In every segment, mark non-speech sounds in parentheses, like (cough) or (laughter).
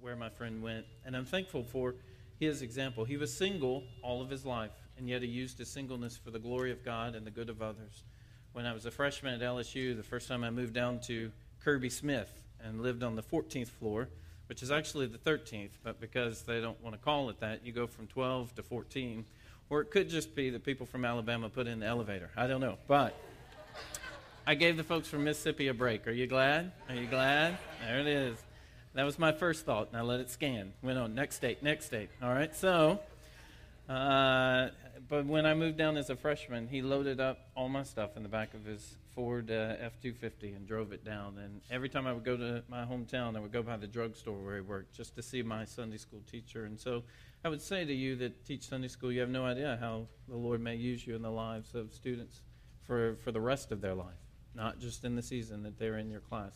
where my friend went, and I'm thankful for his example. He was single all of his life, and yet he used his singleness for the glory of God and the good of others. When I was a freshman at LSU, the first time I moved down to Kirby Smith and lived on the 14th floor, which is actually the 13th, but because they don't want to call it that, you go from 12 to 14. Or it could just be that people from Alabama put in the elevator. I don't know. But I gave the folks from Mississippi a break. Are you glad? Are you glad? There it is. That was my first thought. and I let it scan. Went on. Next state, next state. All right. So, uh, but when I moved down as a freshman, he loaded up all my stuff in the back of his Ford uh, F 250 and drove it down. And every time I would go to my hometown, I would go by the drugstore where he worked just to see my Sunday school teacher. And so I would say to you that teach Sunday school, you have no idea how the Lord may use you in the lives of students for, for the rest of their life, not just in the season that they're in your class.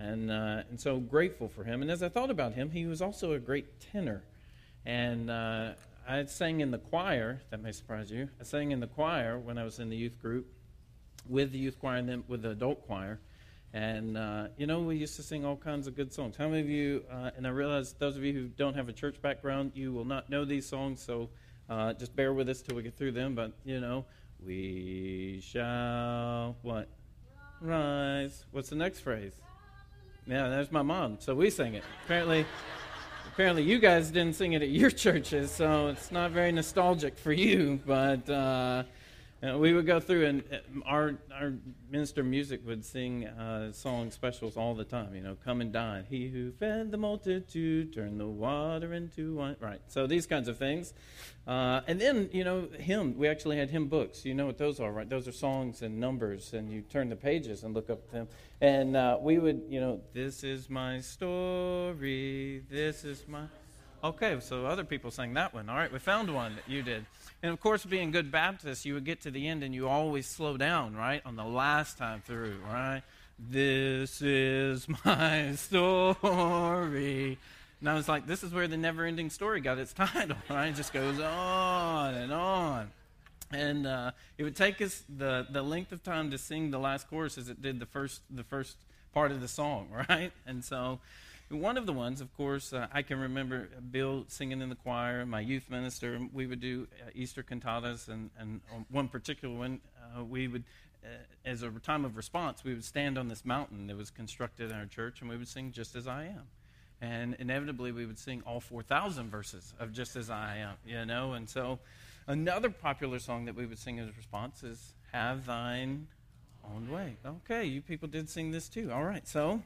And, uh, and so grateful for him. And as I thought about him, he was also a great tenor. And uh, I sang in the choir, that may surprise you. I sang in the choir when I was in the youth group with the youth choir and then with the adult choir. And, uh, you know, we used to sing all kinds of good songs. How many of you, uh, and I realize those of you who don't have a church background, you will not know these songs, so uh, just bear with us till we get through them. But, you know, we shall, what? Rise. What's the next phrase? Yeah, there's my mom. So we sing it. Apparently, apparently you guys didn't sing it at your (laughs) churches, so it's not very nostalgic for you. But uh, uh, we would go through, and uh, our our minister music would sing uh, song specials all the time. You know, come and dine. He who fed the multitude turned the water into wine. Right. So these kinds of things, uh, and then you know, hymn. We actually had hymn books. You know what those are, right? Those are songs and numbers, and you turn the pages and look up them. And uh, we would, you know, this is my story. This is my. Okay, so other people sang that one. All right, we found one that you did. And of course, being good Baptists, you would get to the end and you always slow down, right? On the last time through, right? This is (laughs) my story. And I was like, this is where the never ending story got its (laughs) title, right? It just goes on and on. And uh, it would take us the, the length of time to sing the last chorus as it did the first, the first part of the song, (laughs) right? And so one of the ones, of course, uh, I can remember Bill singing in the choir, my youth minister. We would do uh, Easter cantatas, and, and one particular one, uh, we would, uh, as a time of response, we would stand on this mountain that was constructed in our church, and we would sing Just As I Am. And inevitably, we would sing all 4,000 verses of Just As I Am, you know? And so, another popular song that we would sing as a response is Have Thine Own Way. Okay, you people did sing this too. All right, so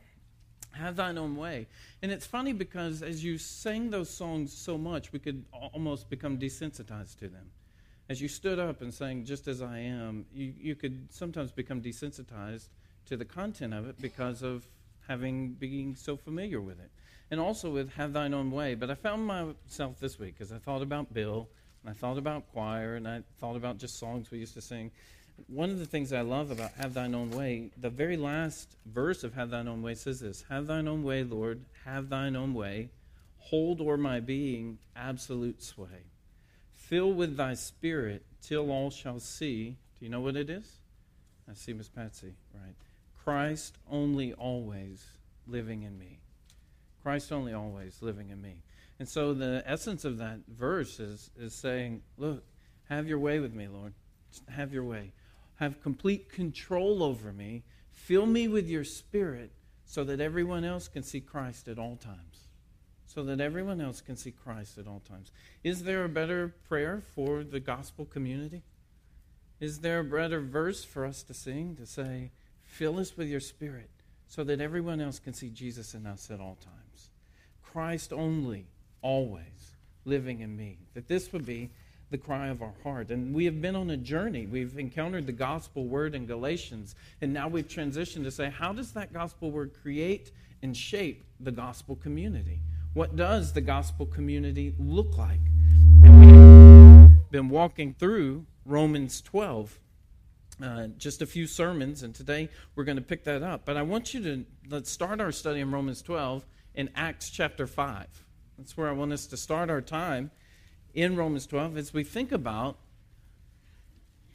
have thine own way. And it's funny because as you sang those songs so much, we could almost become desensitized to them. As you stood up and sang, Just as I am, you, you could sometimes become desensitized to the content of it because of having being so familiar with it. And also with Have Thine Own Way. But I found myself this week as I thought about Bill, and I thought about choir, and I thought about just songs we used to sing one of the things I love about Have Thine Own Way, the very last verse of Have Thine Own Way says this Have Thine Own Way, Lord, have Thine Own way. Hold o'er my being absolute sway. Fill with Thy Spirit till all shall see. Do you know what it is? I see Miss Patsy, right? Christ only always living in me. Christ only always living in me. And so the essence of that verse is, is saying, Look, have your way with me, Lord. Have your way have complete control over me. Fill me with your spirit so that everyone else can see Christ at all times. So that everyone else can see Christ at all times. Is there a better prayer for the gospel community? Is there a better verse for us to sing to say, Fill us with your spirit so that everyone else can see Jesus in us at all times? Christ only, always living in me. That this would be the cry of our heart. And we have been on a journey. We've encountered the gospel word in Galatians, and now we've transitioned to say, how does that gospel word create and shape the gospel community? What does the gospel community look like? And we've been walking through Romans 12. Uh, just a few sermons, and today we're going to pick that up. But I want you to let's start our study in Romans 12 in Acts chapter 5. That's where I want us to start our time in Romans 12 as we think about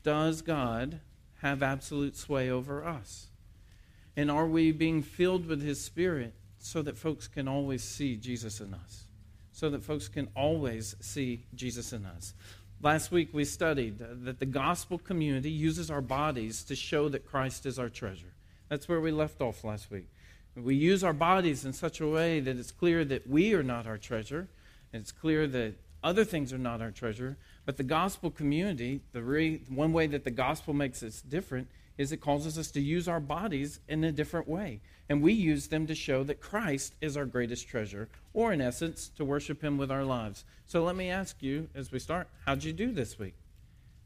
does God have absolute sway over us? And are we being filled with His Spirit so that folks can always see Jesus in us. So that folks can always see Jesus in us. Last week we studied that the gospel community uses our bodies to show that Christ is our treasure. That's where we left off last week. We use our bodies in such a way that it's clear that we are not our treasure, it's clear that other things are not our treasure. But the gospel community, the re- one way that the gospel makes us different is it causes us to use our bodies in a different way. And we use them to show that Christ is our greatest treasure, or in essence, to worship Him with our lives. So let me ask you as we start how'd you do this week?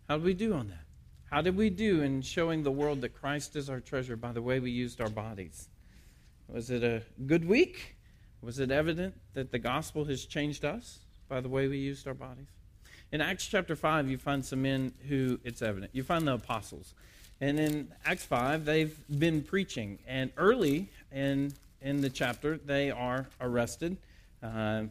How did we do on that? How did we do in showing the world that Christ is our treasure by the way we used our bodies? Was it a good week? Was it evident that the gospel has changed us by the way we used our bodies? In Acts chapter 5, you find some men who it's evident. You find the apostles. And in Acts 5, they've been preaching. And early in, in the chapter, they are arrested. Uh,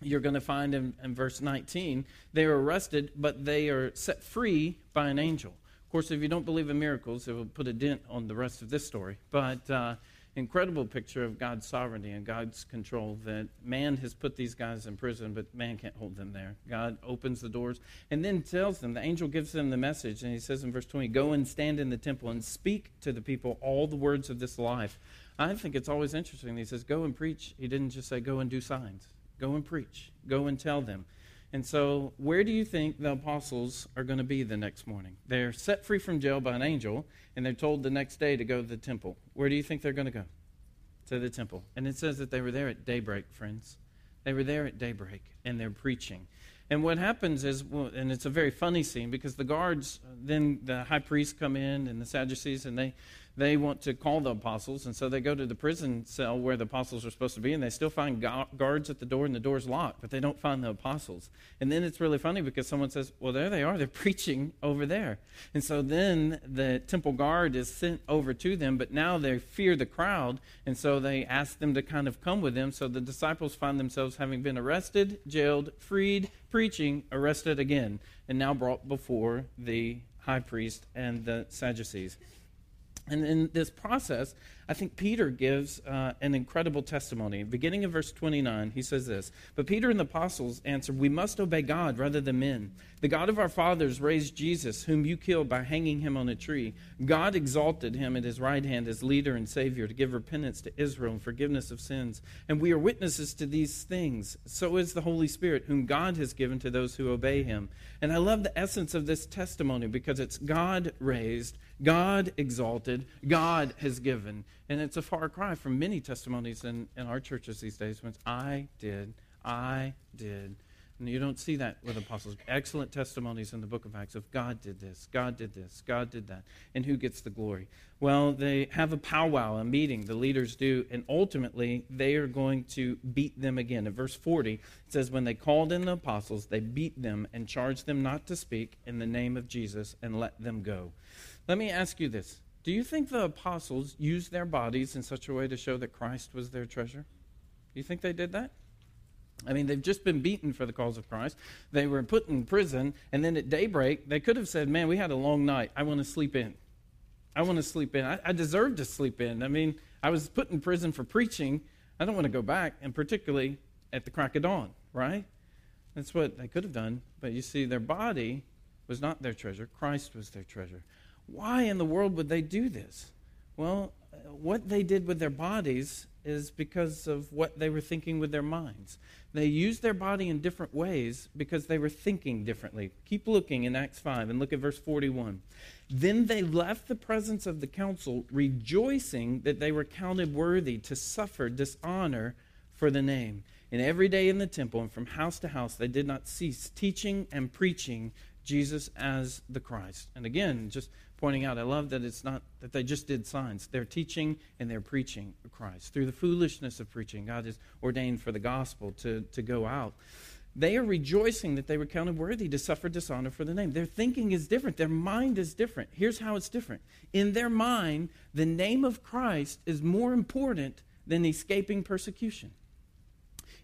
you're going to find in, in, verse 19, they are arrested, but they are set free by an angel. Of course, if you don't believe in miracles, it will put a dent on the rest of this story. But uh, incredible picture of God's sovereignty and God's control that man has put these guys in prison, but man can't hold them there. God opens the doors and then tells them, the angel gives them the message, and he says in verse 20, Go and stand in the temple and speak to the people all the words of this life. I think it's always interesting. He says, Go and preach. He didn't just say, Go and do signs. Go and preach. Go and tell them. And so, where do you think the apostles are going to be the next morning? They're set free from jail by an angel, and they're told the next day to go to the temple. Where do you think they're going to go? To the temple. And it says that they were there at daybreak, friends. They were there at daybreak, and they're preaching. And what happens is, well, and it's a very funny scene because the guards, then the high priests come in and the Sadducees, and they they want to call the apostles, and so they go to the prison cell where the apostles are supposed to be, and they still find guards at the door, and the door's locked, but they don't find the apostles. And then it's really funny because someone says, Well, there they are, they're (laughs) preaching over there. And so then the temple guard is sent over to them, but now they fear the crowd, and so they ask them to kind of come with them. So the disciples find themselves having been arrested, jailed, freed, preaching, arrested again, and now brought before the high priest and the Sadducees. And in this process, I think Peter gives uh, an incredible testimony. Beginning in verse 29, he says this But Peter and the apostles answered, We must obey God rather than men. The God of our fathers raised Jesus, whom you killed by hanging him on a tree. God exalted him at his right hand as leader and Savior to give repentance to Israel and forgiveness of sins. And we are witnesses to these things. So is the Holy Spirit, whom God has given to those who obey him. And I love the essence of this testimony because it's God raised, God exalted, God has given. And it's a far cry from many testimonies in, in our churches these days when it's, I did, I did. And you don't see that with apostles. Excellent testimonies in the book of Acts of God did this, God did this, God did that. And who gets the glory? Well, they have a powwow, a meeting, the leaders do, and ultimately they are going to beat them again. In verse 40, it says, When they called in the apostles, they beat them and charged them not to speak in the name of Jesus and let them go. Let me ask you this Do you think the apostles used their bodies in such a way to show that Christ was their treasure? Do you think they did that? I mean, they've just been beaten for the cause of Christ. They were put in prison, and then at daybreak, they could have said, Man, we had a long night. I want to sleep in. I want to sleep in. I, I deserve to sleep in. I mean, I was put in prison for preaching. I don't want to go back, and particularly at the crack of dawn, right? That's what they could have done. But you see, their body was not their treasure, Christ was their treasure. Why in the world would they do this? Well, what they did with their bodies is because of what they were thinking with their minds. They used their body in different ways because they were thinking differently. Keep looking in Acts 5 and look at verse 41. Then they left the presence of the council, rejoicing that they were counted worthy to suffer dishonor for the name. And every day in the temple and from house to house, they did not cease teaching and preaching Jesus as the Christ. And again, just pointing out, I love that it's not that they just did signs. They're teaching and they're preaching Christ. Through the foolishness of preaching, God has ordained for the gospel to, to go out. They are rejoicing that they were counted worthy to suffer dishonor for the name. Their thinking is different. Their mind is different. Here's how it's different. In their mind, the name of Christ is more important than escaping persecution.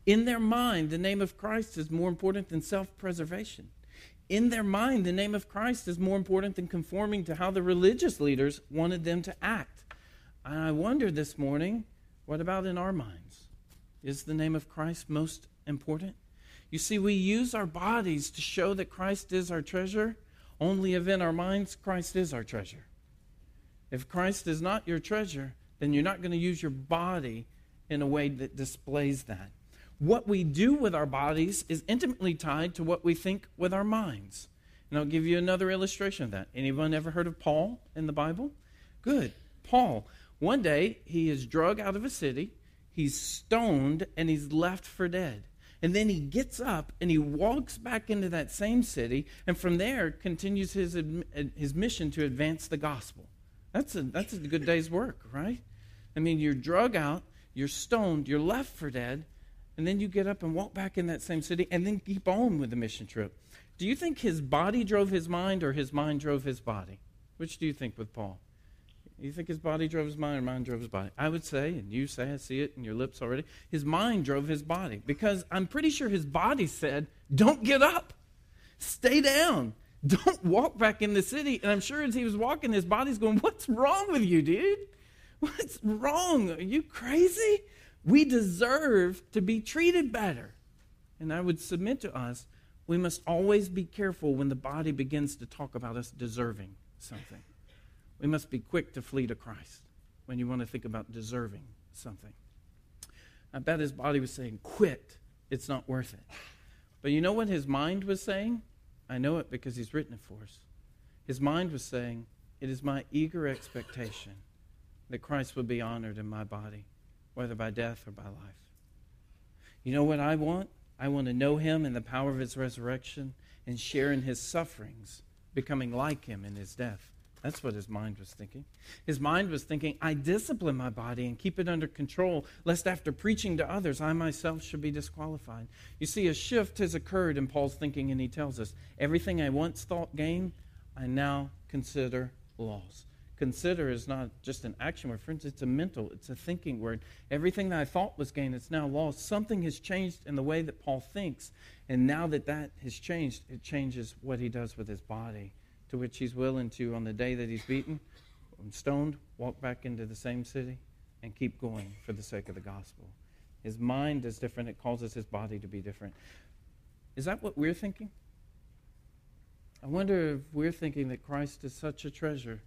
In their mind, the name of Christ is more important than self preservation in their mind, the name of Christ is more important than conforming to how the religious leaders wanted them to act. And I wonder this morning What about in our minds? Is the name of Christ most important? You see, we use our bodies to show that Christ is our treasure, only if in our minds Christ is our treasure. If Christ is not your treasure, then you're not going to use your body in a way that displays that. What we do with our bodies is intimately tied to what we think with our minds. And I'll give you another illustration of that. Anyone ever heard of Paul in the Bible? Good. Paul. One day, he is drug out of a city, he's stoned, and he's left for dead. And then he gets up and he walks back into that same city, and from there continues his, his mission to advance the gospel. That's a, that's a good day's work, right? I mean, you're drug out, you're stoned, you're left for dead, and then you get up and walk back in that same city and then keep on with the mission trip. Do you think his body drove his mind or his mind drove his body? Which do you think with Paul? You think his body drove his mind or mind drove his body? I would say, and you say, I see it in your lips already, his mind drove his body because I'm pretty sure his body said, Don't get up, stay down, don't walk back in the city. And I'm sure as he was walking, his body's going, What's wrong with you, dude? What's wrong? Are you crazy? We deserve to be treated better. And I would submit to us, we must always be careful when the body begins to talk about us deserving something. We must be quick to flee to Christ when you want to think about deserving something. I bet his body was saying, Quit. It's not worth it. But you know what his mind was saying? I know it because he's written it for us. His mind was saying, It is my eager expectation that Christ would be honored in my body, whether by death or by life. You know what I want? I want to know him in the power of his resurrection and share in his sufferings, becoming like him in his death. That's what his mind was thinking. His mind was thinking, I discipline my body and keep it under control, lest after preaching to others, I myself should be disqualified. You see, a shift has occurred in Paul's thinking, and he tells us everything I once thought gain, I now consider loss. Consider is not just an action word, friends, it's a mental, it's a thinking word. Everything that I thought was gain, it's now lost. Something has changed in the way that Paul thinks, and now that that has changed, it changes what he does with his body to which he's willing to, on the day that he's beaten and stoned, walk back into the same city and keep going for the sake of the gospel. His mind is different, it causes his body to be different. Is that what we're thinking? I wonder if we're thinking that Christ is such a treasure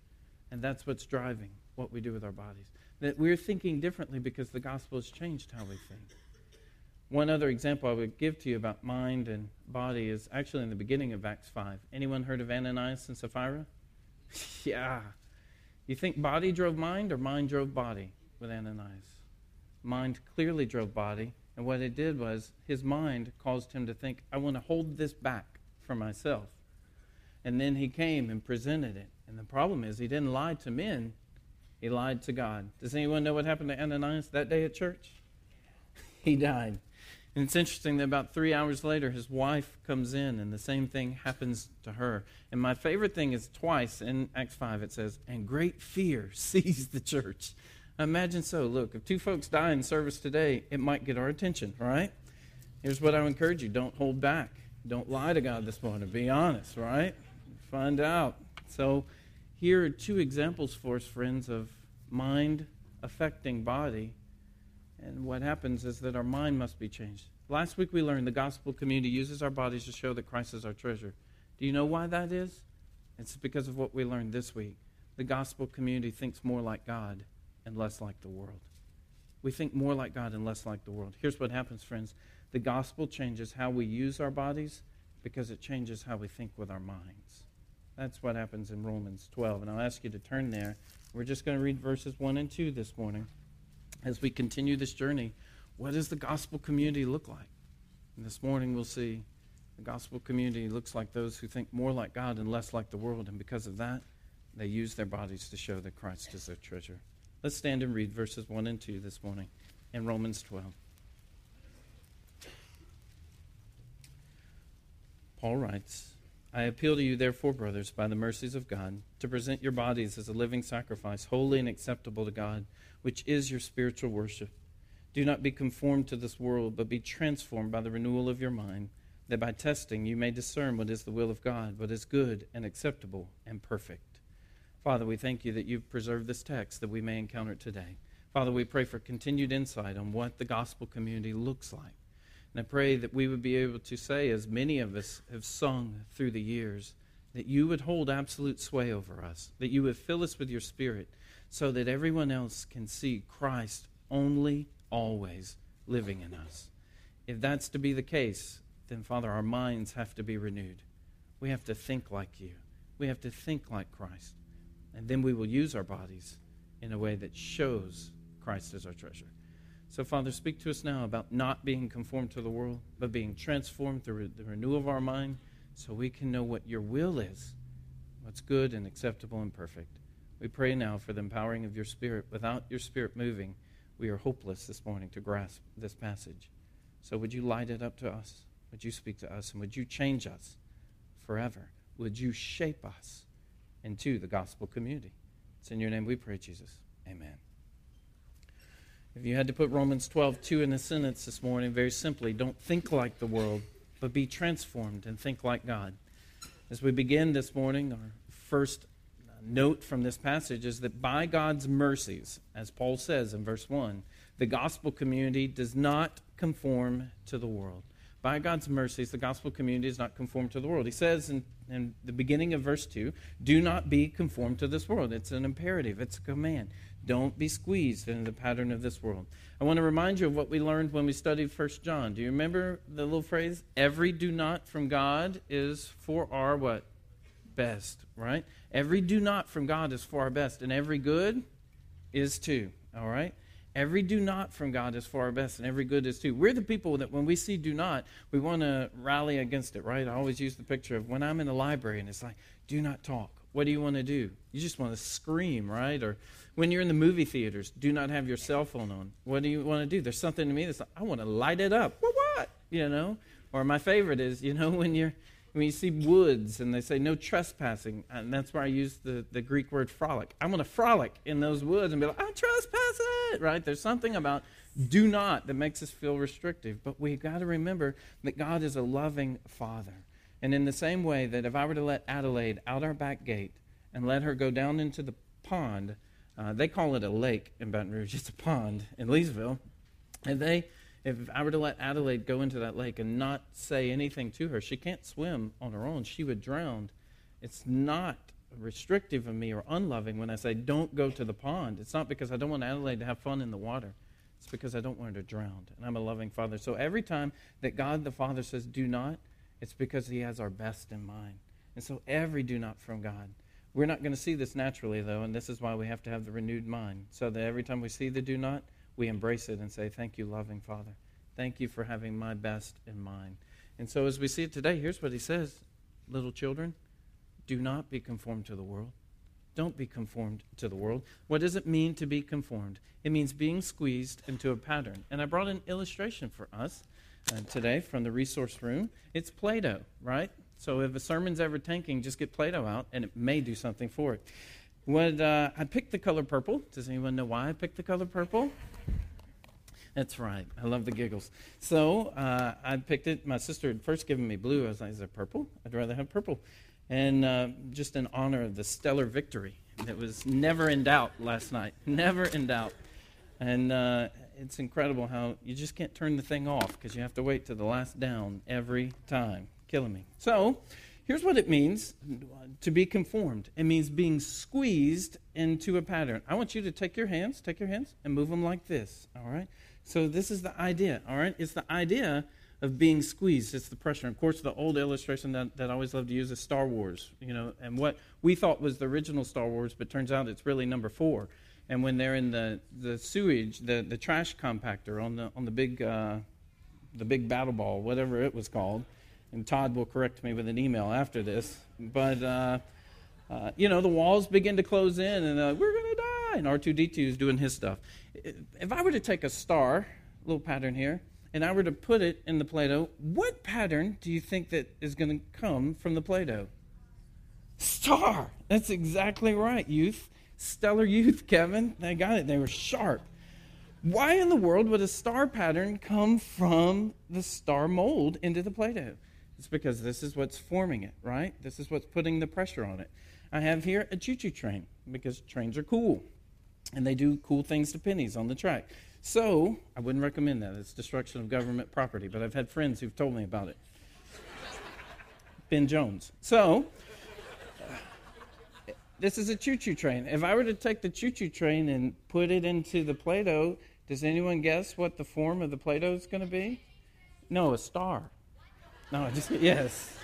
and that's what's driving what we do with our bodies. That we're thinking differently because the gospel has changed how we think. One other example I would give to you about mind and body is actually in the beginning of Acts 5. Anyone heard of Ananias and Sapphira? (laughs) yeah. You think body drove mind or mind drove body with Ananias? Mind clearly drove body, and what it did was his mind caused him to think, I want to hold this back for myself. And then he came and presented it. And the problem is, he didn't lie to men, he lied to God. Does anyone know what happened to Ananias that day at church? (laughs) he died. And it's interesting that about three hours later, his wife comes in, and the same thing happens to her. And my favorite thing is twice in Acts 5, it says, And great fear (laughs) seized the church. Imagine so. Look, if two folks die in service today, it might get our attention, right? Here's what I would encourage you don't hold back. Don't lie to God this morning. Be honest, right? Find out. So, here are two examples for us, friends, of mind affecting body and what happens is that our mind must be changed. Last week we learned the gospel community uses our bodies to show that Christ is our treasure. Do you know why that is? It's because of what we learned this week. The gospel community thinks more like God and less like the world. We think more like God and less like the world. Here's what happens, friends the gospel changes how we use our bodies because it changes how we think with our minds. That's what happens in Romans 12. And I'll ask you to turn there. We're just going to read verses 1 and 2 this morning as we continue this journey, what does the gospel community look like? And this morning we'll see the gospel community looks like those who think more like God and less like the world, and because of that, they use their bodies to show that Christ is their treasure. Let's stand and read verses 1 and 2 this morning in Romans 12. Paul writes, I appeal to you, therefore, brothers, by the mercies of God, to present your bodies as a living sacrifice, holy and acceptable to God which is your spiritual worship. Do not be conformed to this world, but be transformed by the renewal of your mind, that by testing you may discern what is the will of God, what is good and acceptable and perfect. Father, we thank you that you've preserved this text that we may encounter today. Father, we pray for continued insight on what the gospel community looks like. And I pray that we would be able to say, as many of us have sung through the years, that you would hold absolute sway over us, that you would fill us with your spirit, so that everyone else can see Christ only, always living in us. If that's to be the case, then, Father, our minds have to be renewed. We have to think like you, we have to think like Christ. And then we will use our bodies in a way that shows Christ as our treasure. So, Father, speak to us now about not being conformed to the world, but being transformed through the renewal of our mind so we can know what your will is, what's good and acceptable and perfect. We pray now for the empowering of your Spirit. Without your Spirit moving, we are hopeless this morning to grasp this passage. So, would you light it up to us? Would you speak to us? And would you change us forever? Would you shape us into the gospel community? It's in your name we pray, Jesus. Amen. If you had to put Romans 12, 2 in a sentence this morning, very simply, don't think like the world, but be transformed and think like God. As we begin this morning, our first note from this passage is that by God's mercies, as Paul says in verse 1, the gospel community does not conform to the world. By God's mercies, the gospel community is not conformed to the world. He says in, in the beginning of verse 2 do not be conformed to this world. It's an imperative, it's a command. Don't be squeezed into the pattern of this world. I want to remind you of what we learned when we studied First John. Do you remember the little phrase? Every do not from God is for our what? Best, right? Every do not from God is for our best, and every good is too. All right? Every do not from God is for our best, and every good is too. We're the people that when we see do not, we want to rally against it, right? I always use the picture of when I'm in the library and it's like, do not talk. What do you want to do? You just want to scream, right? Or when you're in the movie theaters, do not have your cell phone on. What do you want to do? There's something to me that's like, I want to light it up. What, what? You know? Or my favorite is, you know, (laughs) when you're when you see woods and they say no trespassing, and that's where I use the, the Greek word frolic. I want to frolic in those woods and be like, I'm trespassing, right? There's something about do not that makes us feel restrictive. But we've got to remember that God is a loving Father. And in the same way that if I were to let Adelaide out our back gate and let her go down into the pond, uh, they call it a lake in Baton Rouge. It's a pond in Leesville. And they, if I were to let Adelaide go into that lake and not say anything to her, she can't swim on her own. She would drown. It's not restrictive of me or unloving when I say don't go to the pond. It's not because I don't want Adelaide to have fun in the water. It's because I don't want her to drown. And I'm a loving father. So every time that God the Father says do not, it's because he has our best in mind. And so every do not from God we're not going to see this naturally, though, and this is why we have to have the renewed mind. So that every time we see the do not, we embrace it and say, Thank you, loving Father. Thank you for having my best in mind. And so as we see it today, here's what he says Little children, do not be conformed to the world. Don't be conformed to the world. What does it mean to be conformed? It means being squeezed into a pattern. And I brought an illustration for us uh, today from the resource room. It's Play Doh, right? So if a sermon's ever tanking, just get Play Doh out, and it may do something for it. What, uh, I picked the color purple. Does anyone know why I picked the color purple? That's right. I love the giggles. So uh, I picked it. My sister had first given me blue. I was like, is it purple? I'd rather have purple. And uh, just in honor of the stellar victory that was never in doubt last night. (laughs) Never in doubt. And uh, it's incredible how you just can't turn the thing off because you have to wait to the last down every time killing me. So, here's what it means to be conformed it means being squeezed into a pattern. I want you to take your hands, take your hands, and move them like this, all right? So, this is the idea, all right? It's the idea of being squeezed. It's the pressure. Of course, the old illustration that, that I always love to use is Star Wars, you know, and what we thought was the original Star Wars, but turns out it's really number four. And when they're in the, the sewage, the, the trash compactor on the, on the big, uh, the big battle ball, whatever it was called, and Todd will correct me with an email after this. But uh, uh, you know, the walls begin to close in, and uh, we're going to die. And R2D2 is doing his stuff. If I were to take a star, little pattern here, and I were to put it in the Play-Doh, what pattern do you think that is going to come from the Play-Doh? Star. That's exactly right, youth. Stellar youth, (laughs) Kevin. They got it. They were sharp. Why in the world would a star pattern come from the star mold into the Play-Doh? It's because this is what's forming it, right? This is what's putting the pressure on it. I have here a choo choo train because trains are cool. and they do cool things to pennies on the track. So I wouldn't recommend that. It's destruction of government property, but I've had friends who've told me about it. ben Jones. So this is a choo-choo train. If I were to take the choo-choo train and put it into the Play-Doh, does anyone guess what the form of the Play-Doh is going to be? No, a star. No, just yes.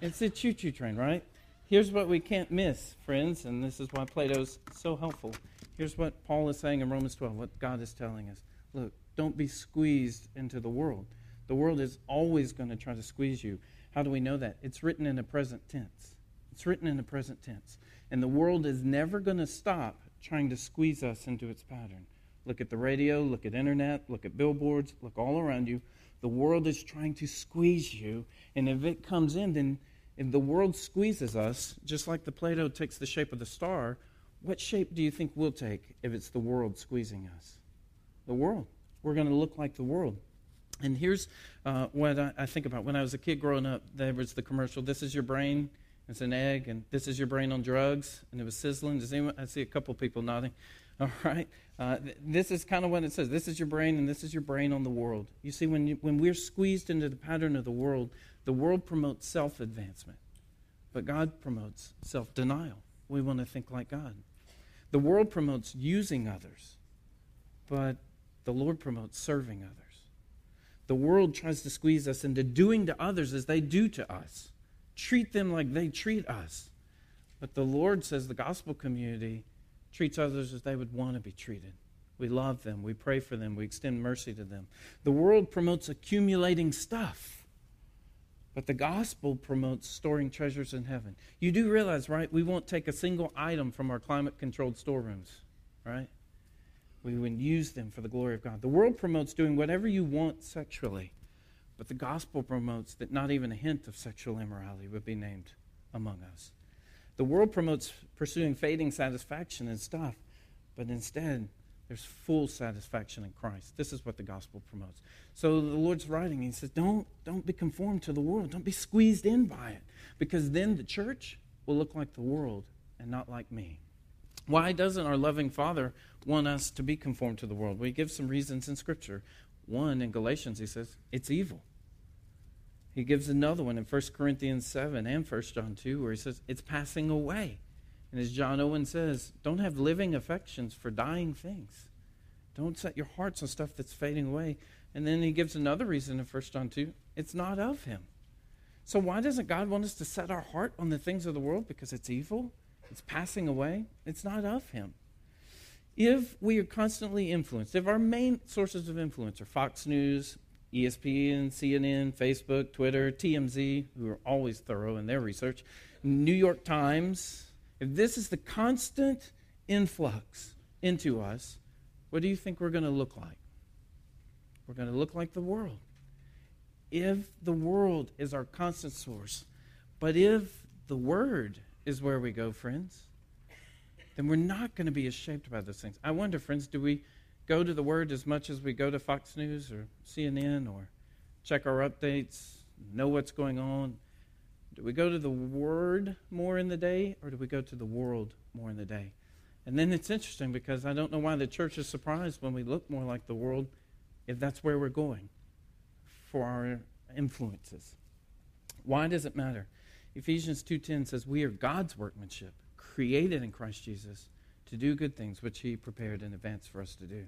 It's a choo-choo train, right? Here's what we can't miss, friends, and this is why Play-Doh's so helpful. Here's what Paul is saying in Romans 12, what God is telling us. Look, don't be squeezed into the world. The world is always going to try to squeeze you. How do we know that? It's written in the present tense. It's written in the present tense. And the world is never going to stop trying to squeeze us into its pattern. Look at the radio, look at internet, look at billboards, look all around you. The world is trying to squeeze you. And if it comes in, then if the world squeezes us, just like the Play Doh takes the shape of the star, what shape do you think we'll take if it's the world squeezing us? The world. We're going to look like the world. And here's uh, what I, I, think about. When I was a kid growing up, there was the commercial, This is your brain. It's an egg, and this is your brain on drugs. And it was sizzling. Does anyone? I see a couple people nodding. (laughs) All right. Uh, th- this is kind of what it says. This is your brain, and this is your brain on the world. You see, when, you, when we're squeezed into the pattern of the world, the world promotes self advancement, but God promotes self denial. We want to think like God. The world promotes using others, but the Lord promotes serving others. The world tries to squeeze us into doing to others as they do to us, treat them like they treat us. But the Lord says the gospel community treats others as they would want to be treated. We love them, we pray for them, we extend mercy to them. The world promotes accumulating stuff. But the gospel promotes storing treasures in heaven. You do realize, right? We won't take a single item from our climate controlled storerooms, right? We would use them for the glory of God. The world promotes doing whatever you want sexually, but the gospel promotes that not even a hint of sexual immorality would be named among us. The world promotes pursuing fading satisfaction and stuff, but instead, there's full satisfaction in Christ. This is what the gospel promotes. So the Lord's writing, he says, don't, don't be conformed to the world. Don't be squeezed in by it. Because then the church will look like the world and not like me. Why doesn't our loving Father want us to be conformed to the world? Well, he gives some reasons in Scripture. One, in Galatians, he says, it's evil. He gives another one in 1 Corinthians 7 and 1 John 2, where he says, it's passing away. And as John Owen says, don't have living affections for dying things. Don't set your hearts on stuff that's fading away. And then he gives another reason in 1 John 2 it's not of him. So why doesn't God want us to set our heart on the things of the world? Because it's evil, it's passing away, it's not of him. If we are constantly influenced, if our main sources of influence are Fox News, ESPN, CNN, Facebook, Twitter, TMZ, who are always thorough in their research, New York Times, if this is the constant influx into us, what do you think we're going to look like? We're going to look like the world. If the world is our constant source, but if the Word is where we go, friends, then we're not going to be shaped by those things. I wonder, friends, do we go to the Word as much as we go to Fox News or CNN or check our updates, know what's going on? Do we go to the Word more in the day, or do we go to the world more in the day? And then it's interesting because I don't know why the church is surprised when we look more like the world if that's where we're going for our influences. Why does it matter? Ephesians 2:10 says we are God's workmanship, created in Christ Jesus to do good things which he prepared in advance for us to do.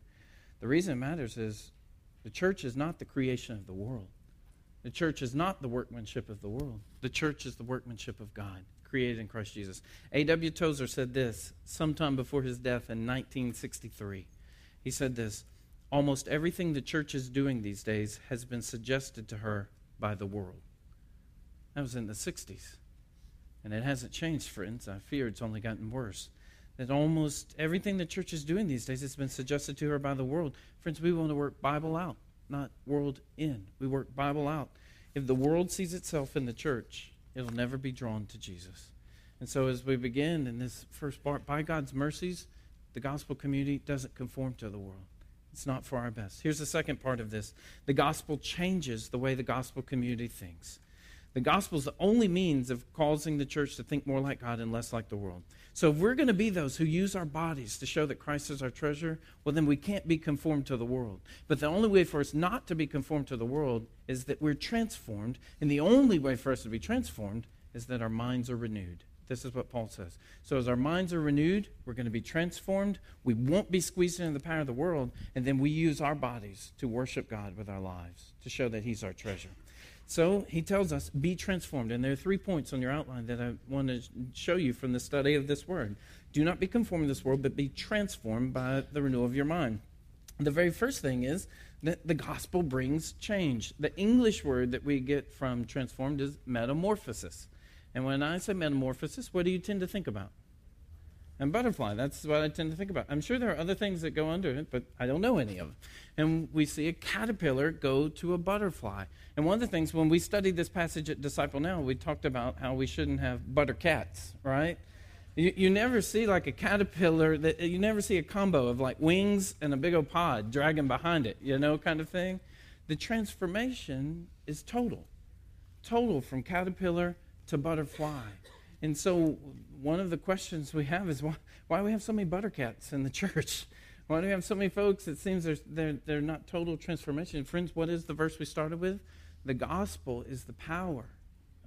The reason it matters is the church is not the creation of the world. The church is not the workmanship of the world. The church is the workmanship of God, created in Christ Jesus. A.W. Tozer said this sometime before his death in 1963. He said this Almost everything the church is doing these days has been suggested to her by the world. That was in the 60s. And it hasn't changed, friends. I fear it's only gotten worse. That almost everything the church is doing these days has been suggested to her by the world. Friends, we want to work Bible out not world in. We work Bible out. If the world sees itself in the church, it'll never be drawn to Jesus. And so, as we begin in this first part, by God's mercies, the gospel community doesn't conform to the world. It's not for our best. Here's the second part of this the gospel changes the way the gospel community thinks. The gospel is the only means of causing the church to think more like God and less like the world. So if we're going to be those who use our bodies to show that Christ is our treasure, well, then we can't be conformed to the world. But the only way for us not to be conformed to the world is that we're transformed. And the only way for us to be transformed is that our minds are renewed. This is what Paul says. So, as our minds are renewed, we're going to be transformed. We won't be squeezed into the power of the world. And then we use our bodies to worship God with our lives to show that He's our treasure. So, he tells us, be transformed. And there are three points on your outline that I want to show you from the study of this word. Do not be conformed to this world, but be transformed by the renewal of your mind. The very first thing is that the gospel brings change. The English word that we get from transformed is metamorphosis. And when I say metamorphosis, what do you tend to think about? And butterfly, that's what I tend to think about. I'm sure there are other things that go under it, but I don't know any of them. And we see a caterpillar go to a butterfly. And one of the things, when we studied this passage at Disciple Now, we talked about how we shouldn't have butter cats, right? You, you never see like a caterpillar, that uh, you never see a combo of like wings and a big old pod dragging behind it, you know, kind of thing. The transformation is total. Total from caterpillar to butterfly. And so, one of the questions we have is why, why do we have so many buttercats in the (laughs) church? Why do we have so many folks? It seems they're, they're not total transformation. Friends, what is the verse we started with? The gospel is the power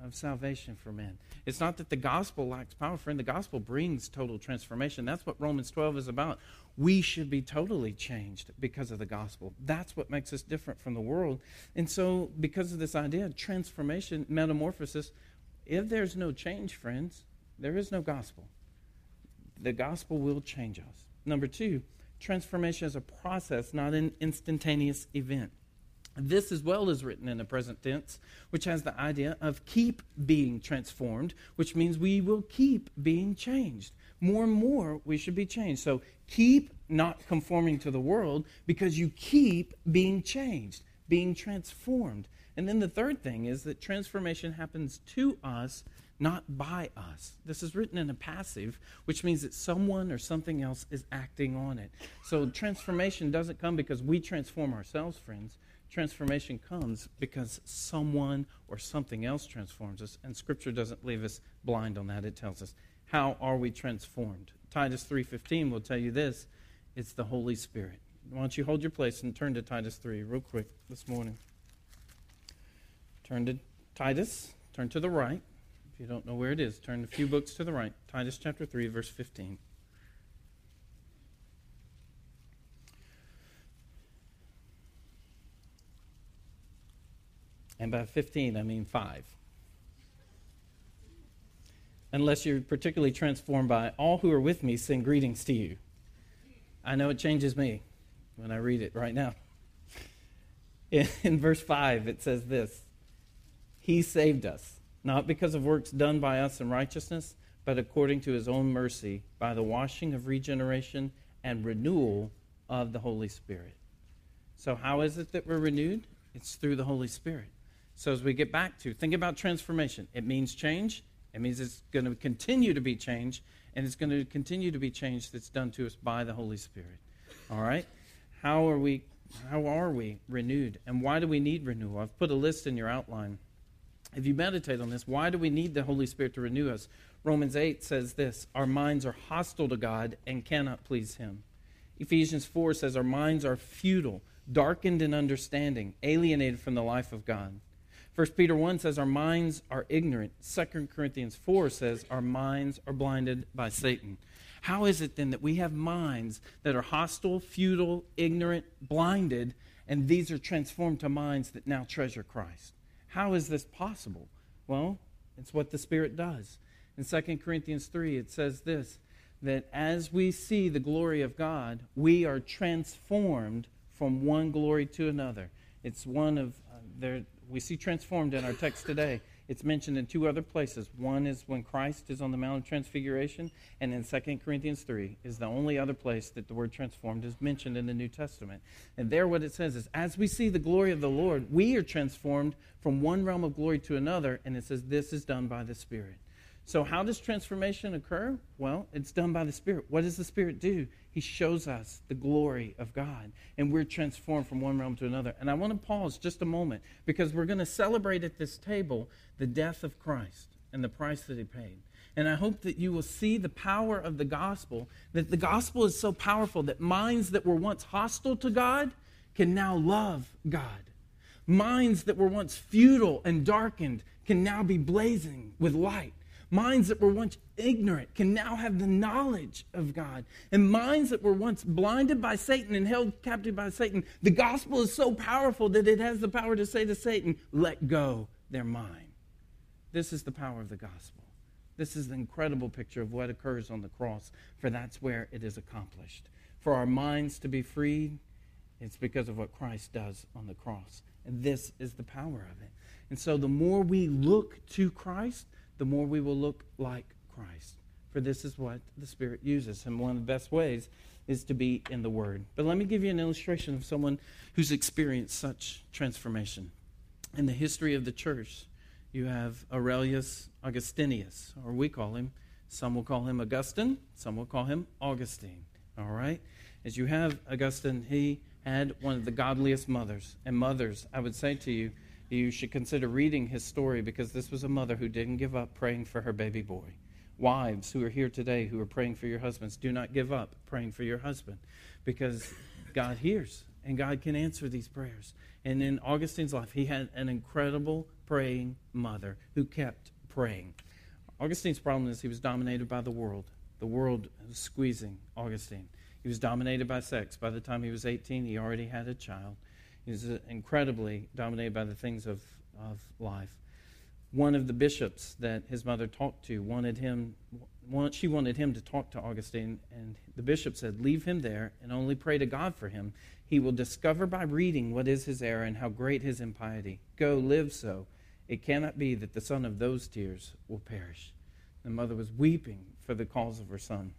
of salvation for men. It's not that the gospel lacks power, friend. The gospel brings total transformation. That's what Romans 12 is about. We should be totally changed because of the gospel. That's what makes us different from the world. And so, because of this idea, of transformation, metamorphosis, if there's no change, friends, there is no gospel. The gospel will change us. Number two, transformation is a process, not an instantaneous event. This as well is written in the present tense, which has the idea of keep being transformed, which means we will keep being changed. More and more, we should be changed. So keep not conforming to the world because you keep being changed, being transformed. And then the third thing is that transformation happens to us, not by us. This is written in a passive, which means that someone or something else is acting on it. So transformation doesn't come because we transform ourselves, friends. Transformation comes because someone or something else transforms us, and Scripture doesn't leave us blind on that. It tells us how are we transformed. Titus 3:15 will tell you this: it's the Holy Spirit. Why don't you hold your place and turn to Titus 3 real quick this morning. Turn to Titus, turn to the right. If you don't know where it is, turn a few books to the right. Titus chapter 3, verse 15. And by 15, I mean 5. Unless you're particularly transformed by all who are with me send greetings to you. I know it changes me when I read it right now. In, (laughs) in verse 5, it says this he saved us, not because of works done by us in righteousness, but according to his own mercy, by the washing of regeneration and renewal of the Holy Spirit. So, how is it that we're renewed? It's through the Holy Spirit. So, as we get back to think about transformation, it means change. It means it's going to continue to be changed, and it's going to continue to be changed that's done to us by the Holy Spirit. All right? How are we how are we renewed? And why do we need renewal? I've put a list in your outline if you meditate on this, why do we need the Holy Spirit to renew us? Romans 8 says this Our minds are hostile to God and cannot please Him. Ephesians 4 says, Our minds are futile, darkened in understanding, alienated from the life of God. 1 Peter 1 says, Our minds are ignorant. 2 Corinthians 4 says, Our minds are blinded by Satan. How is it then that we have minds that are hostile, futile, ignorant, blinded, and these are transformed to minds that now treasure Christ? How is this possible? Well, it's what the Spirit does. In 2 Corinthians 3, it says this that as we see the glory of God, we are transformed from one glory to another. It's one of, uh, there, we see transformed in our text today. It's mentioned in two other places. One is when Christ is on the Mount of Transfiguration, and in 2 Corinthians 3 is the only other place that the word transformed is mentioned in the New Testament. And there, what it says is, as we see the glory of the Lord, we are transformed from one realm of glory to another, and it says, this is done by the Spirit. So, how does transformation occur? Well, it's done by the Spirit. What does the Spirit do? He shows us the glory of God, and we're transformed from one realm to another. And I want to pause just a moment because we're going to celebrate at this table the death of Christ and the price that He paid. And I hope that you will see the power of the gospel, that the gospel is so powerful that minds that were once hostile to God can now love God. Minds that were once futile and darkened can now be blazing with light. Minds that were once ignorant can now have the knowledge of God. And minds that were once blinded by Satan and held captive by Satan, the gospel is so powerful that it has the power to say to Satan, let go, they're mine. This is the power of the gospel. This is the incredible picture of what occurs on the cross, for that's where it is accomplished. For our minds to be freed, it's because of what Christ does on the cross. And this is the power of it. And so the more we look to Christ, the more we will look like Christ. For this is what the Spirit uses. And one of the best ways is to be in the Word. But let me give you an illustration of someone who's experienced such transformation. In the history of the church, you have Aurelius Augustinius, or we call him, some will call him Augustine, some will call him Augustine. All right? As you have Augustine, he had one of the godliest mothers. And mothers, I would say to you, you should consider reading his story because this was a mother who didn't give up praying for her baby boy. Wives who are here today who are praying for your husbands, do not give up praying for your husband because God hears and God can answer these prayers. And in Augustine's life, he had an incredible praying mother who kept praying. Augustine's problem is he was dominated by the world. The world was squeezing Augustine. He was dominated by sex. By the time he was 18, he already had a child. Was incredibly dominated by the things of, of life. One of the bishops that his mother talked to wanted him, want, she wanted him to talk to Augustine, and the bishop said, Leave him there and only pray to God for him. He will discover by reading what is his error and how great his impiety. Go, live so. It cannot be that the son of those tears will perish. The mother was weeping for the cause of her son.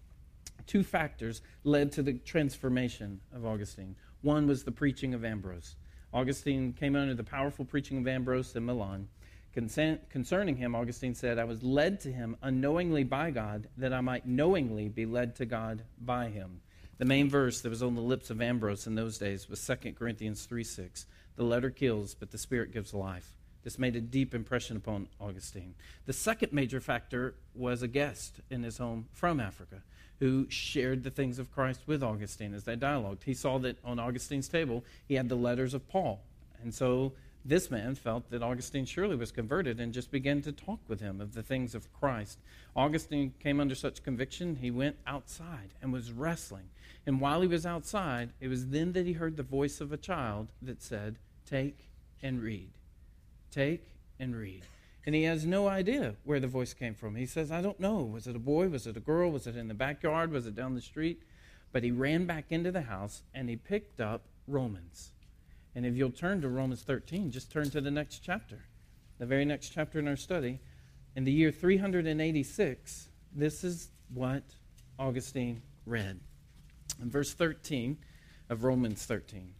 Two factors led to the transformation of Augustine. One was the preaching of Ambrose. Augustine came under the powerful preaching of Ambrose in Milan. Concerning him, Augustine said, I was led to him unknowingly by God, that I might knowingly be led to God by him. The main verse that was on the lips of Ambrose in those days was 2 Corinthians 3 6. The letter kills, but the spirit gives life. This made a deep impression upon Augustine. The second major factor was a guest in his home from Africa who shared the things of Christ with Augustine as they dialogued. He saw that on Augustine's table he had the letters of Paul. And so this man felt that Augustine surely was converted and just began to talk with him of the things of Christ. Augustine came under such conviction, he went outside and was wrestling. And while he was outside, it was then that he heard the voice of a child that said, Take and read. Take and read and he has no idea where the voice came from. He says, I don't know. Was it a boy? Was it a girl? Was it in the backyard? Was it down the street? But he ran back into the house and he picked up Romans. And if you'll turn to Romans 13, just turn to the next chapter, the very next chapter in our study. In the year 386, this is what Augustine read. In verse 13 of Romans 13.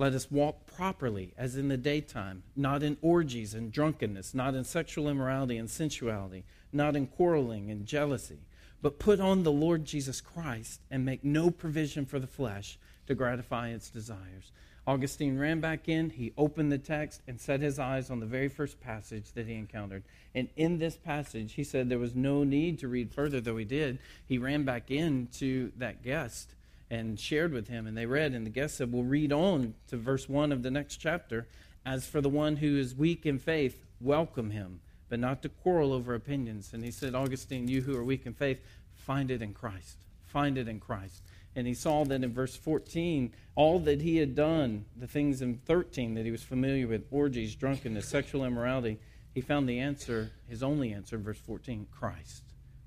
Let us walk properly as in the daytime, not in orgies and drunkenness, not in sexual immorality and sensuality, not in quarreling and jealousy, but put on the Lord Jesus Christ and make no provision for the flesh to gratify its desires. Augustine ran back in, he opened the text and set his eyes on the very first passage that he encountered. And in this passage, he said there was no need to read further, though he did. He ran back in to that guest and shared with him. And they read, and the guest said, We'll read on to verse 1 of the next chapter. As for the one who is weak in faith, welcome him, but not to quarrel over opinions. And he said, Augustine, you who are weak in faith, find it in Christ. Find it in Christ. And he saw that in verse 14, all that he had done, the things in 13 that he was familiar with orgies, drunkenness, sexual immorality he found the answer, his only answer in verse 14 Christ.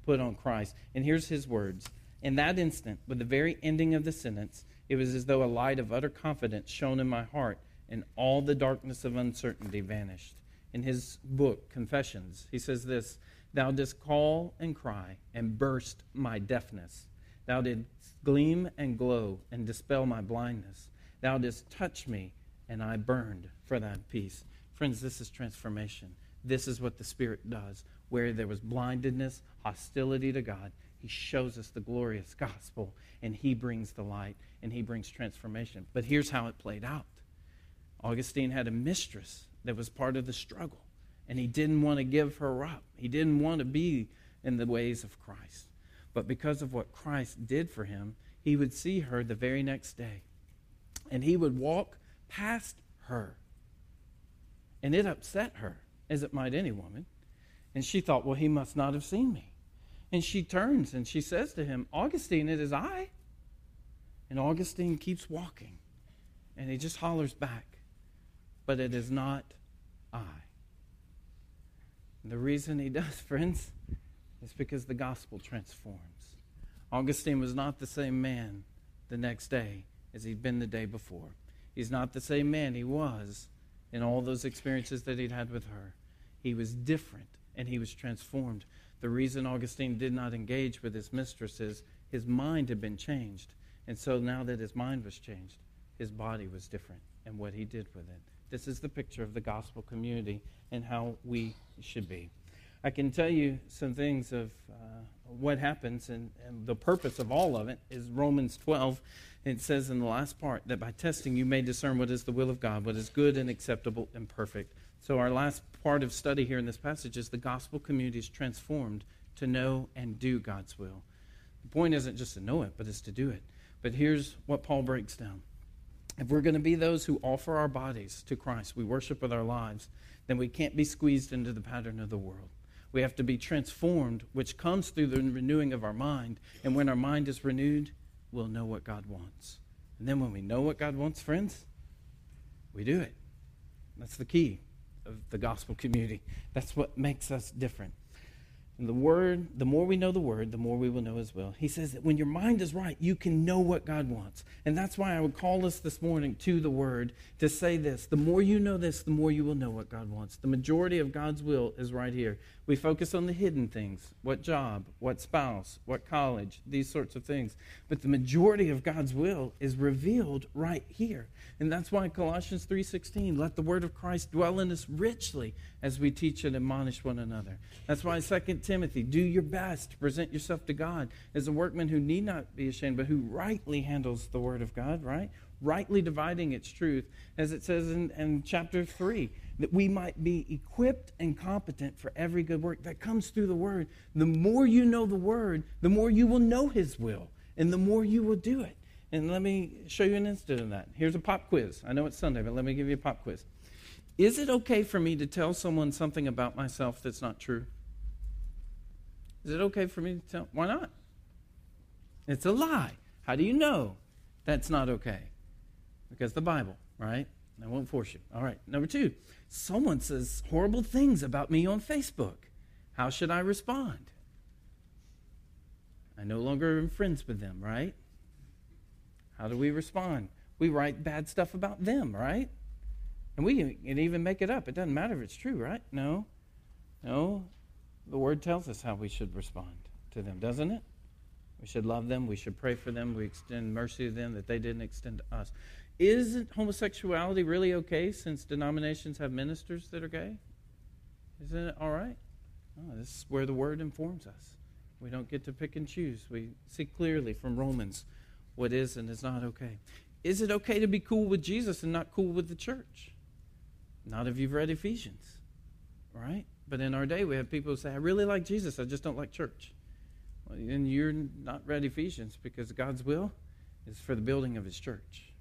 Put on Christ. And here's his words in that instant, with the very ending of the sentence, it was as though a light of utter confidence shone in my heart, and all the darkness of uncertainty vanished. In his book, Confessions, he says this Thou didst call and cry and burst my deafness. Thou didst gleam and glow and dispel my blindness. Thou didst touch me, and I burned for thy peace. Friends, this is transformation. This is what the Spirit does. Where there was blindedness, hostility to God, He shows us the glorious (laughs) gospel, and He brings the light, and He brings transformation. But here's how it played out Augustine had a mistress that was part of the struggle, and he didn't want to give her up. He didn't want to be in the ways of Christ. But because of what Christ did for him, he would see her the very next day. And he would walk past her. And it upset her, as it might any woman. And she thought, well, he must not have seen me. And she turns and she says to him, Augustine, it is I. And Augustine keeps walking. And he just hollers back, but it is not I. And the reason he (laughs) does, friends, is because the gospel transforms. Augustine was not the same man the next day as he'd been the day before. He's not the same man he was in all those experiences that he'd had with her. He was different and he was transformed. The reason Augustine did not engage with his mistress is his mind had been changed. And so now that his mind was changed, his body was different and what he did with it. This is the picture of the gospel community and how we should be. I can tell you some things of uh, what happens, and, and, the purpose of all of it is Romans 12. It says in the last part that by testing you may discern what is the will of God, what is good and acceptable and perfect. So, our last part of study here in this passage is the gospel community is transformed to know and do God's will. The point isn't just to know it, but it's to do it. But here's what Paul breaks down if we're going to be those who offer our bodies to Christ, we worship with our lives, then we can't be squeezed into the pattern of the world. We have to be transformed, which comes through the renewing of our mind. And when our mind is renewed, we'll know what God wants. And then when we know what God wants, friends, we do it. That's the key of the gospel community. That's what makes us different. And the word, the more we know the word, the more we will know his will. He says that when your mind is right, you can know what God wants. And that's why I would call us this morning to the word to say this. The more you know this, the more you will know what God wants. The majority of God's will is right here. We focus on the hidden things what job, what spouse, what college, these sorts of things. But the majority of God's will is revealed right here. And that's why Colossians 3:16, let the word of Christ dwell in us richly as we teach and admonish one another. That's why 2 Timothy, do your best to present yourself to God as a workman who need not be ashamed, but who rightly handles the word of God, right? Rightly dividing its truth, as it says in, in chapter 3 that we might be equipped and competent for every good work that comes through the Word. The more you know the Word, the more you will know His will, and the more you will do it. And let me show you an instant of that. Here's a pop quiz. I know it's Sunday, but let me give you a pop quiz. Is it okay for me to tell someone something about myself that's not true? Is it okay for me to tell? Why not? It's a lie. How do you know that's not okay? Because the Bible, right? I won't force you. All right. Number two, someone says horrible things about me on Facebook. How should I respond? I no longer am friends with them, right? How do we respond? We write bad stuff about them, right? And we can even make it up. It doesn't matter if it's true, right? No. No. The word tells us how we should respond to them, doesn't it? We should love them. We should pray for them. We extend mercy to them that they didn't extend to us. Isn't homosexuality really okay since denominations have ministers that are gay? Isn't it all right? Oh, this is where the word informs us. We don't get to pick and choose. We see clearly from Romans what is and is not okay. Is it okay to be cool with Jesus and not cool with the church? Not if you've read Ephesians, right? But in our day, we have people who say, I really like Jesus, I just don't like church. Well, then you're not read Ephesians because God's will is for the building of his church.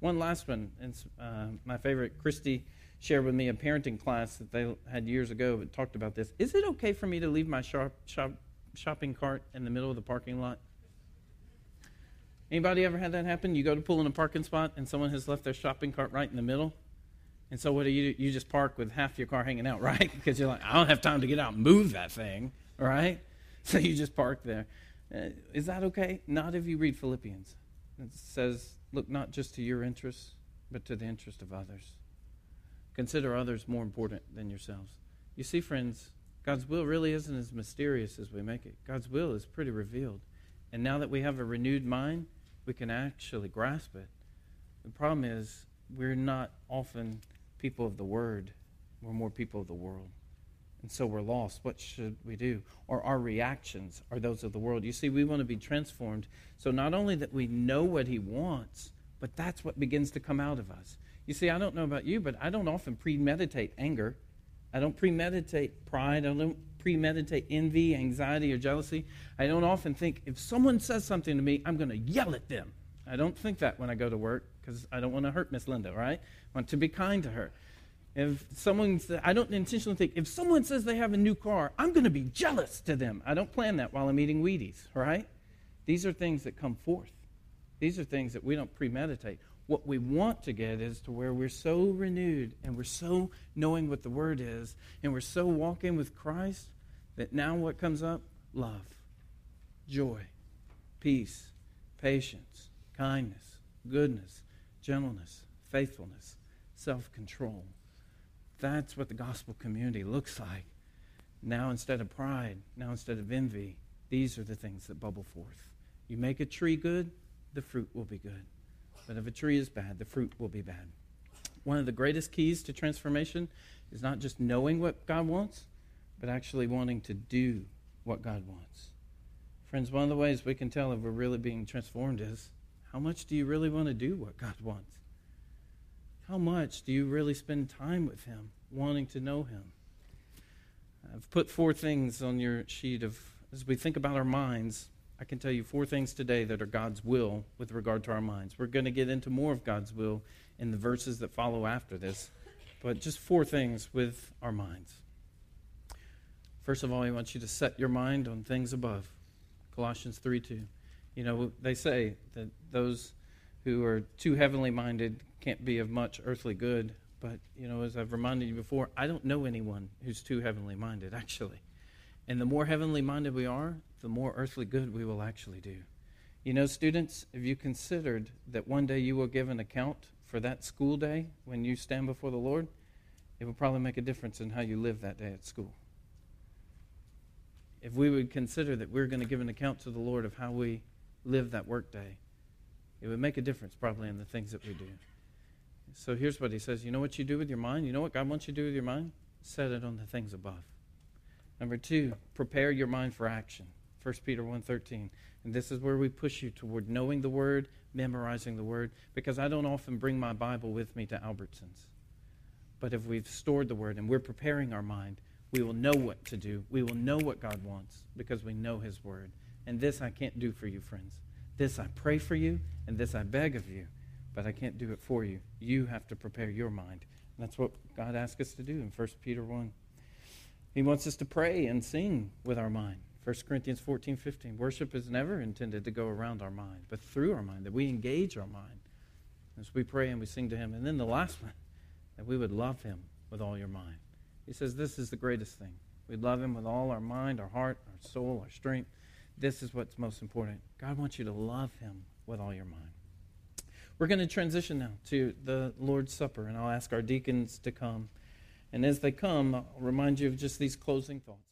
One last one, and uh, my favorite, Christy shared with me a parenting class that they had years ago that talked about this. Is it okay for me to leave my shop, shop, shopping cart in the middle of the parking lot? Anybody ever had that happen? You go to pull in a parking spot and someone has left their shopping cart right in the middle? And so what do you do? You just park with half your car hanging out, (laughs) right? because you're like, I don't have time to get out and move that thing, right? (laughs) So you just park there. Uh, is that okay? Not if you read Philippians. It says Look not just to your interests, but to the interest of others. Consider others more important than yourselves. You see, friends, God's will really isn't as mysterious as we make it. God's will is pretty revealed. And now that we have a renewed mind, we can actually grasp it. The problem is, we're not often people of the Word. we're more people of the world. And so we're lost. What should we do? Or our reactions are those of the world. You see, we want to be transformed. So not only that we know what He wants, but that's what begins to come out of us. You see, I don't know about you, but I don't often premeditate anger. I don't premeditate pride. I don't premeditate envy, anxiety, or jealousy. I don't often think if someone says something to me, I'm going to yell at them. I don't think that when I go to work because I don't want to hurt Miss Linda, right? I want to be kind to her. If someone, I don't intentionally think, if someone says they have a new car, I'm going to be jealous to them. I don't plan that while I'm eating Wheaties, right? These are things that come forth. These are things that we don't premeditate. What we want to get is to where we're so renewed and we're so knowing what the Word is and we're so walking with Christ that now what comes up? Love, joy, peace, patience, kindness, goodness, gentleness, faithfulness, self control. That's what the gospel community looks like. Now, instead of pride, now, instead of envy, these are the things that bubble forth. You make a tree good, the fruit will be good. But if a tree is bad, the fruit will be bad. One of the greatest keys to transformation is not just knowing what God wants, but actually wanting to do what God wants. Friends, one of the ways we can tell if we're really being transformed is how much do you really want to do what God wants? How much do you really spend time with Him, wanting to know Him? I've put four things on your sheet of, as we think about our minds, I can tell you four things today that are God's will with regard to our minds. We're going to get into more of God's will in the verses that follow after this, but just four things with our minds. First of all, He wants you to set your mind on things above. Colossians 3 2. You know, they say that those who are too heavenly minded can't be of much earthly good. But, you know, as I've reminded you before, I don't know anyone who's too heavenly minded, actually. And the more heavenly minded we are, the more earthly good we will actually do. You know, students, if you considered that one day you will give an account for that school day when you stand before the Lord, it will probably make a difference in how you live that day at school. If we would consider that we're going to give an account to the Lord of how we live that workday, it would make a difference probably in the things that we do. So here's what he says You know what you do with your mind? You know what God wants you to do with your mind? Set it on the things above. Number two, prepare your mind for action. 1 Peter 1.13. And this is where we push you toward knowing the Word, memorizing the Word, because I don't often bring my Bible with me to Albertsons. But if we've stored the Word and we're preparing our mind, we will know what to do. We will know what God wants because we know His Word. And this I can't do for you, friends. This I pray for you, and this I beg of you, but I can't do it for you. You have to prepare your mind. And that's what God asks us to do in 1 Peter 1. He wants us to pray and sing with our mind. 1 Corinthians 14, 15. Worship is never intended to go around our mind, but through our mind, that we engage our mind as we pray and we sing to Him. And then the last one, that we would love Him with all your mind. He says this is the greatest thing. We love Him with all our mind, our heart, our soul, our strength. This is what's most important. God wants you to love Him with all your mind. We're going to transition now to the Lord's Supper, and I'll ask our deacons to come. And as they come, I'll remind you of just these closing thoughts.